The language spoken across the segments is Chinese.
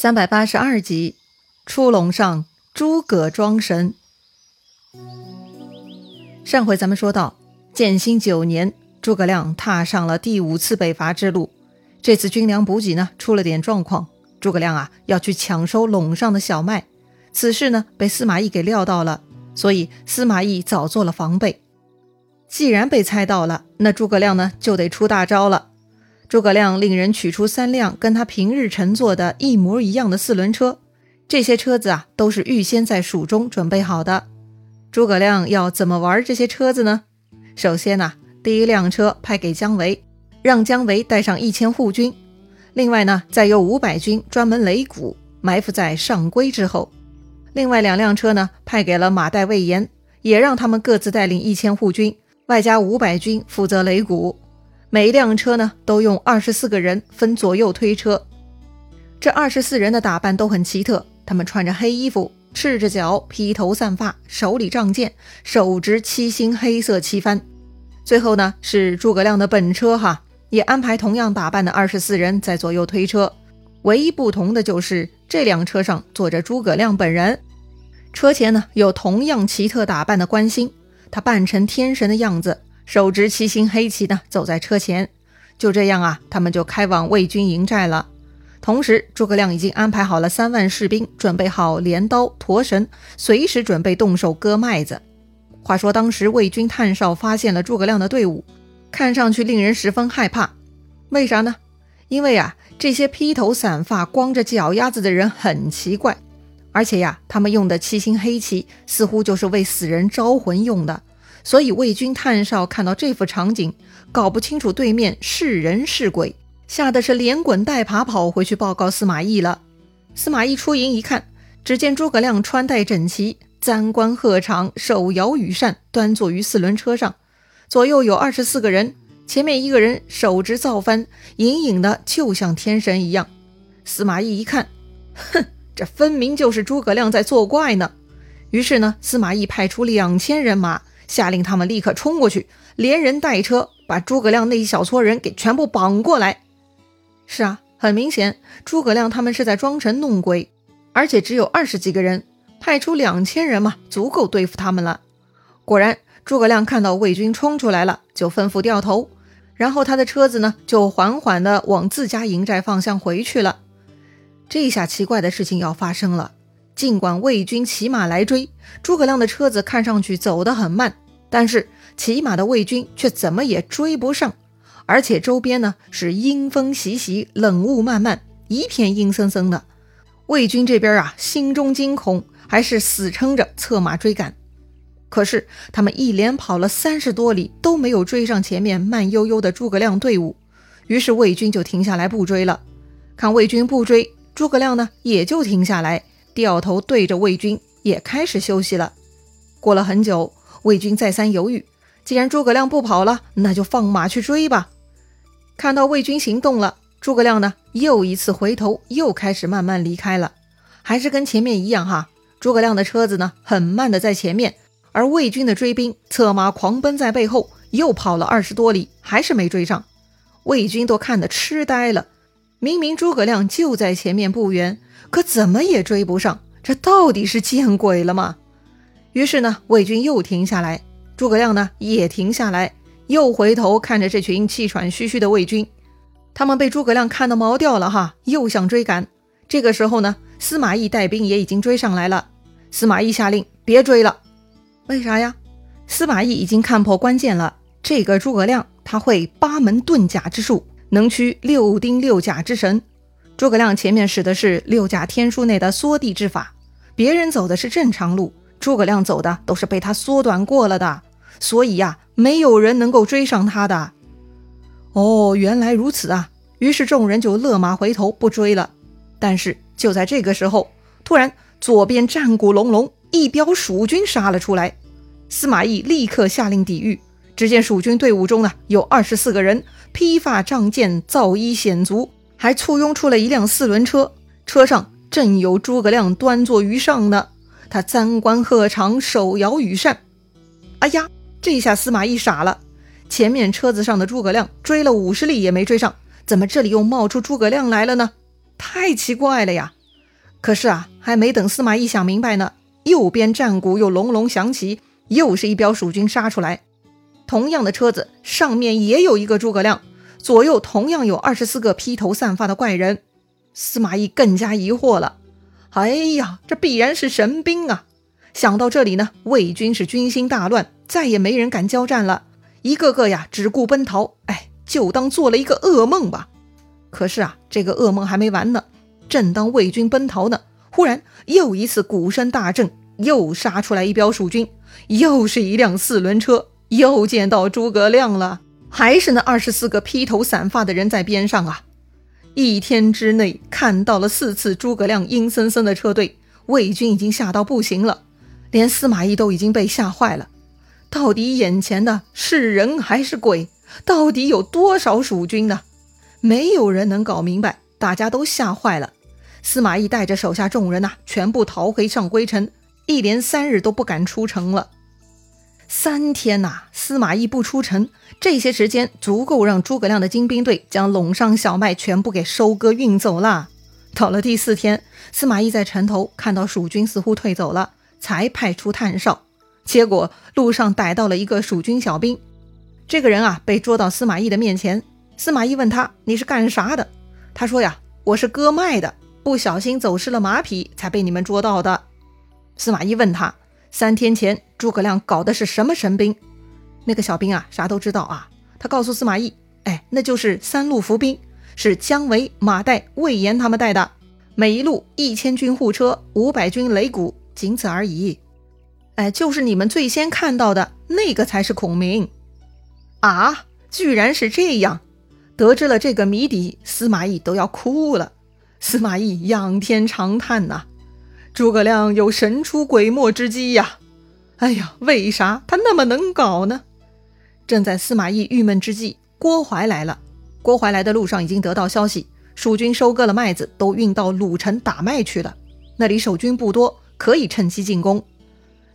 三百八十二集，出笼上诸葛装神。上回咱们说到，建兴九年，诸葛亮踏上了第五次北伐之路。这次军粮补给呢，出了点状况。诸葛亮啊，要去抢收陇上的小麦。此事呢，被司马懿给料到了，所以司马懿早做了防备。既然被猜到了，那诸葛亮呢，就得出大招了。诸葛亮令人取出三辆跟他平日乘坐的一模一样的四轮车，这些车子啊都是预先在蜀中准备好的。诸葛亮要怎么玩这些车子呢？首先呢，第一辆车派给姜维，让姜维带上一千护军，另外呢，再由五百军专门擂鼓，埋伏在上邽之后。另外两辆车呢，派给了马岱、魏延，也让他们各自带领一千护军，外加五百军负责擂鼓。每一辆车呢，都用二十四个人分左右推车。这二十四人的打扮都很奇特，他们穿着黑衣服，赤着脚，披头散发，手里仗剑，手执七星黑色旗幡。最后呢，是诸葛亮的本车哈，也安排同样打扮的二十四人在左右推车。唯一不同的就是这辆车上坐着诸葛亮本人，车前呢有同样奇特打扮的关兴，他扮成天神的样子。手执七星黑旗呢，走在车前。就这样啊，他们就开往魏军营寨了。同时，诸葛亮已经安排好了三万士兵，准备好镰刀、驼绳，随时准备动手割麦子。话说，当时魏军探哨发现了诸葛亮的队伍，看上去令人十分害怕。为啥呢？因为啊，这些披头散发、光着脚丫子的人很奇怪，而且呀，他们用的七星黑旗似乎就是为死人招魂用的。所以魏军探哨看到这幅场景，搞不清楚对面是人是鬼，吓得是连滚带爬跑回去报告司马懿了。司马懿出营一看，只见诸葛亮穿戴整齐，簪冠鹤氅，手摇羽扇，端坐于四轮车上，左右有二十四个人，前面一个人手执造幡，隐隐的就像天神一样。司马懿一看，哼，这分明就是诸葛亮在作怪呢。于是呢，司马懿派出两千人马。下令他们立刻冲过去，连人带车把诸葛亮那一小撮人给全部绑过来。是啊，很明显，诸葛亮他们是在装神弄鬼，而且只有二十几个人，派出两千人嘛，足够对付他们了。果然，诸葛亮看到魏军冲出来了，就吩咐掉头，然后他的车子呢，就缓缓地往自家营寨方向回去了。这下奇怪的事情要发生了。尽管魏军骑马来追，诸葛亮的车子看上去走得很慢，但是骑马的魏军却怎么也追不上。而且周边呢是阴风习习，冷雾漫漫，一片阴森森的。魏军这边啊，心中惊恐，还是死撑着策马追赶。可是他们一连跑了三十多里，都没有追上前面慢悠悠的诸葛亮队伍。于是魏军就停下来不追了。看魏军不追，诸葛亮呢也就停下来。掉头对着魏军也开始休息了。过了很久，魏军再三犹豫，既然诸葛亮不跑了，那就放马去追吧。看到魏军行动了，诸葛亮呢又一次回头，又开始慢慢离开了。还是跟前面一样哈，诸葛亮的车子呢很慢的在前面，而魏军的追兵策马狂奔在背后，又跑了二十多里，还是没追上。魏军都看得痴呆了。明明诸葛亮就在前面不远。可怎么也追不上，这到底是见鬼了吗？于是呢，魏军又停下来，诸葛亮呢也停下来，又回头看着这群气喘吁吁的魏军，他们被诸葛亮看得毛掉了哈，又想追赶。这个时候呢，司马懿带兵也已经追上来了。司马懿下令别追了，为啥呀？司马懿已经看破关键了，这个诸葛亮他会八门遁甲之术，能驱六丁六甲之神。诸葛亮前面使的是六甲天书内的缩地之法，别人走的是正常路，诸葛亮走的都是被他缩短过了的，所以呀，没有人能够追上他的。哦，原来如此啊！于是众人就勒马回头不追了。但是就在这个时候，突然左边战鼓隆隆，一彪蜀军杀了出来。司马懿立刻下令抵御。只见蜀军队伍中呢，有二十四个人，披发仗剑，造衣显足。还簇拥出了一辆四轮车，车上正有诸葛亮端坐于上呢。他簪冠鹤氅，手摇羽扇。哎呀，这下司马懿傻了。前面车子上的诸葛亮追了五十里也没追上，怎么这里又冒出诸葛亮来了呢？太奇怪了呀！可是啊，还没等司马懿想明白呢，右边战鼓又隆隆响起，又是一彪蜀军杀出来。同样的车子上面也有一个诸葛亮，左右同样有二十四个披头散发的怪人。司马懿更加疑惑了。哎呀，这必然是神兵啊！想到这里呢，魏军是军心大乱，再也没人敢交战了，一个个呀只顾奔逃。哎，就当做了一个噩梦吧。可是啊，这个噩梦还没完呢。正当魏军奔逃呢，忽然又一次鼓声大震，又杀出来一彪蜀军，又是一辆四轮车，又见到诸葛亮了，还是那二十四个披头散发的人在边上啊！一天之内看到了四次诸葛亮阴森森的车队，魏军已经吓到不行了，连司马懿都已经被吓坏了。到底眼前的是人还是鬼？到底有多少蜀军呢？没有人能搞明白，大家都吓坏了。司马懿带着手下众人呐，全部逃回上归城，一连三日都不敢出城了。三天呐，司马懿不出城，这些时间足够让诸葛亮的精兵队将陇上小麦全部给收割运走了。到了第四天，司马懿在城头看到蜀军似乎退走了，才派出探哨，结果路上逮到了一个蜀军小兵。这个人啊，被捉到司马懿的面前。司马懿问他：“你是干啥的？”他说：“呀，我是割麦的。”不小心走失了马匹，才被你们捉到的。司马懿问他：三天前诸葛亮搞的是什么神兵？那个小兵啊，啥都知道啊。他告诉司马懿：哎，那就是三路伏兵，是姜维、马岱、魏延他们带的，每一路一千军护车，五百军擂鼓，仅此而已。哎，就是你们最先看到的那个才是孔明啊！居然是这样！得知了这个谜底，司马懿都要哭了。司马懿仰天长叹呐：“诸葛亮有神出鬼没之机呀！哎呀，为啥他那么能搞呢？”正在司马懿郁闷之际，郭淮来了。郭淮来的路上已经得到消息，蜀军收割了麦子，都运到鲁城打麦去了。那里守军不多，可以趁机进攻。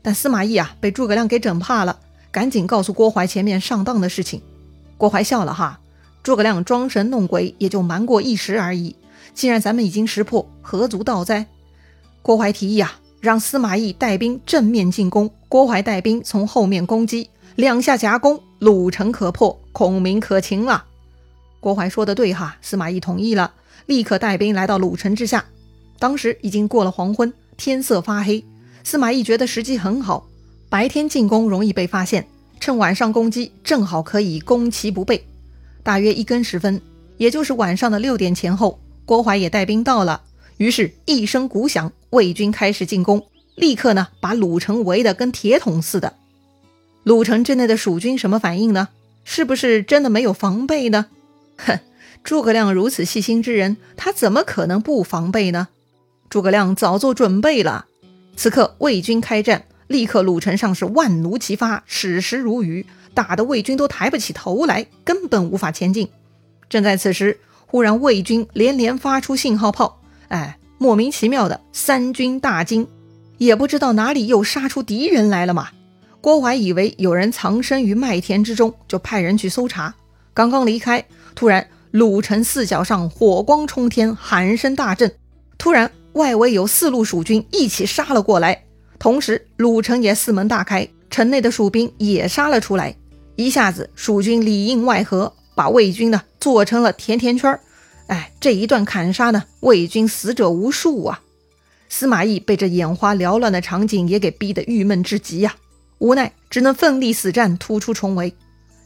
但司马懿啊，被诸葛亮给整怕了，赶紧告诉郭淮前面上当的事情。郭淮笑了哈：“诸葛亮装神弄鬼，也就瞒过一时而已。”既然咱们已经识破，何足道哉？郭淮提议啊，让司马懿带兵正面进攻，郭淮带兵从后面攻击，两下夹攻，鲁城可破，孔明可擒了。郭淮说的对哈，司马懿同意了，立刻带兵来到鲁城之下。当时已经过了黄昏，天色发黑，司马懿觉得时机很好，白天进攻容易被发现，趁晚上攻击正好可以攻其不备。大约一更时分，也就是晚上的六点前后。郭淮也带兵到了，于是，一声鼓响，魏军开始进攻，立刻呢，把鲁城围得跟铁桶似的。鲁城之内的蜀军什么反应呢？是不是真的没有防备呢？哼，诸葛亮如此细心之人，他怎么可能不防备呢？诸葛亮早做准备了。此刻魏军开战，立刻鲁城上是万弩齐发，矢石如雨，打得魏军都抬不起头来，根本无法前进。正在此时。忽然，魏军连连发出信号炮，哎，莫名其妙的三军大惊，也不知道哪里又杀出敌人来了嘛。郭淮以为有人藏身于麦田之中，就派人去搜查。刚刚离开，突然鲁城四角上火光冲天，喊声大震。突然，外围有四路蜀军一起杀了过来，同时鲁城也四门大开，城内的蜀兵也杀了出来。一下子，蜀军里应外合。把魏军呢做成了甜甜圈儿，哎，这一段砍杀呢，魏军死者无数啊！司马懿被这眼花缭乱的场景也给逼得郁闷至极呀，无奈只能奋力死战，突出重围。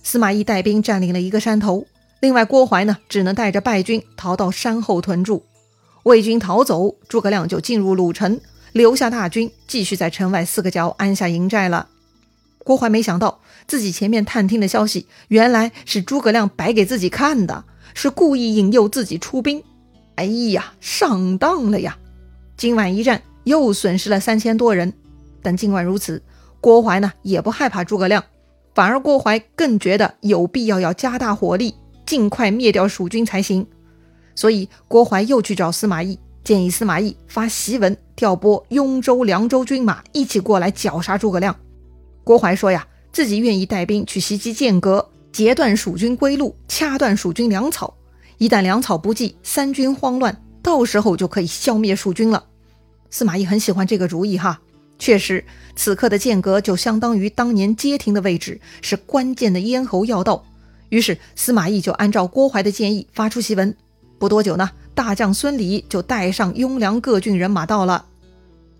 司马懿带兵占领了一个山头，另外郭淮呢，只能带着败军逃到山后屯住。魏军逃走，诸葛亮就进入鲁城，留下大军继续在城外四个角安下营寨了。郭淮没想到。自己前面探听的消息，原来是诸葛亮摆给自己看的，是故意引诱自己出兵。哎呀，上当了呀！今晚一战又损失了三千多人。但尽管如此，郭淮呢也不害怕诸葛亮，反而郭淮更觉得有必要要加大火力，尽快灭掉蜀军才行。所以郭淮又去找司马懿，建议司马懿发檄文调拨雍州、凉州军马一起过来绞杀诸葛亮。郭淮说呀。自己愿意带兵去袭击剑阁，截断蜀军归路，掐断蜀军粮草。一旦粮草不济，三军慌乱，到时候就可以消灭蜀军了。司马懿很喜欢这个主意哈。确实，此刻的剑阁就相当于当年街亭的位置，是关键的咽喉要道。于是司马懿就按照郭淮的建议发出檄文。不多久呢，大将孙礼就带上雍凉各郡人马到了。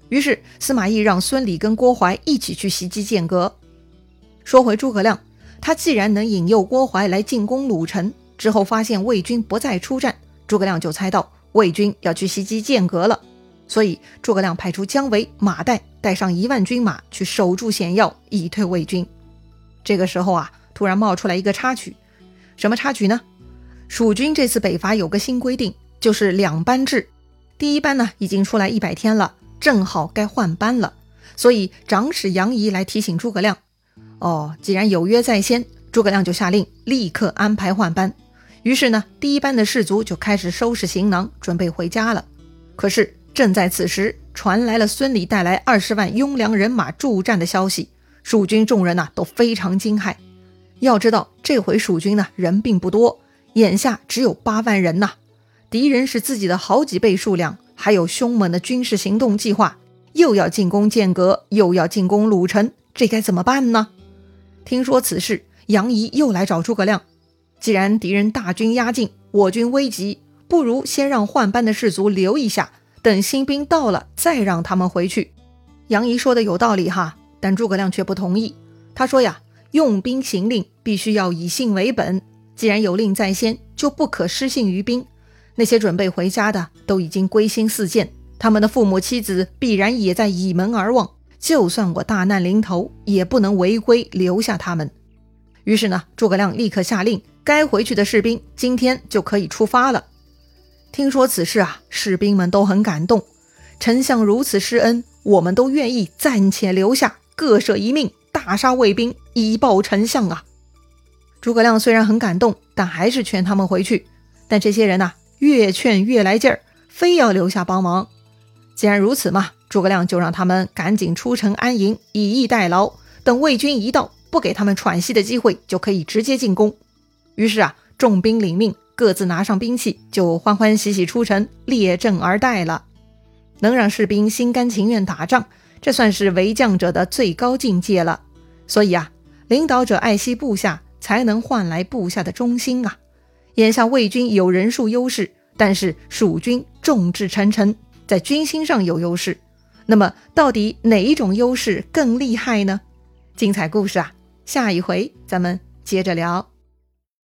于是司马懿让孙礼跟郭淮一起去袭击剑阁。说回诸葛亮，他既然能引诱郭淮来进攻鲁城，之后发现魏军不再出战，诸葛亮就猜到魏军要去袭击剑阁了。所以诸葛亮派出姜维、马岱带上一万军马去守住险要，以退魏军。这个时候啊，突然冒出来一个插曲，什么插曲呢？蜀军这次北伐有个新规定，就是两班制。第一班呢已经出来一百天了，正好该换班了。所以长史杨仪来提醒诸葛亮：哦，既然有约在先，诸葛亮就下令立刻安排换班。于是呢，第一班的士卒就开始收拾行囊，准备回家了。可是。正在此时，传来了孙礼带来二十万雍凉人马助战的消息，蜀军众人呐都非常惊骇。要知道，这回蜀军呢人并不多，眼下只有八万人呐，敌人是自己的好几倍数量，还有凶猛的军事行动计划，又要进攻剑阁，又要进攻鲁城，这该怎么办呢？听说此事，杨仪又来找诸葛亮。既然敌人大军压境，我军危急，不如先让换班的士卒留一下。等新兵到了，再让他们回去。杨仪说的有道理哈，但诸葛亮却不同意。他说呀，用兵行令必须要以信为本，既然有令在先，就不可失信于兵。那些准备回家的都已经归心似箭，他们的父母妻子必然也在倚门而望。就算我大难临头，也不能违规留下他们。于是呢，诸葛亮立刻下令，该回去的士兵今天就可以出发了。听说此事啊，士兵们都很感动。丞相如此施恩，我们都愿意暂且留下，各舍一命，大杀魏兵，以报丞相啊！诸葛亮虽然很感动，但还是劝他们回去。但这些人呐，越劝越来劲儿，非要留下帮忙。既然如此嘛，诸葛亮就让他们赶紧出城安营，以逸待劳。等魏军一到，不给他们喘息的机会，就可以直接进攻。于是啊，众兵领命。各自拿上兵器，就欢欢喜喜出城，列阵而待了。能让士兵心甘情愿打仗，这算是为将者的最高境界了。所以啊，领导者爱惜部下，才能换来部下的忠心啊。眼下魏军有人数优势，但是蜀军众志成城，在军心上有优势。那么，到底哪一种优势更厉害呢？精彩故事啊，下一回咱们接着聊。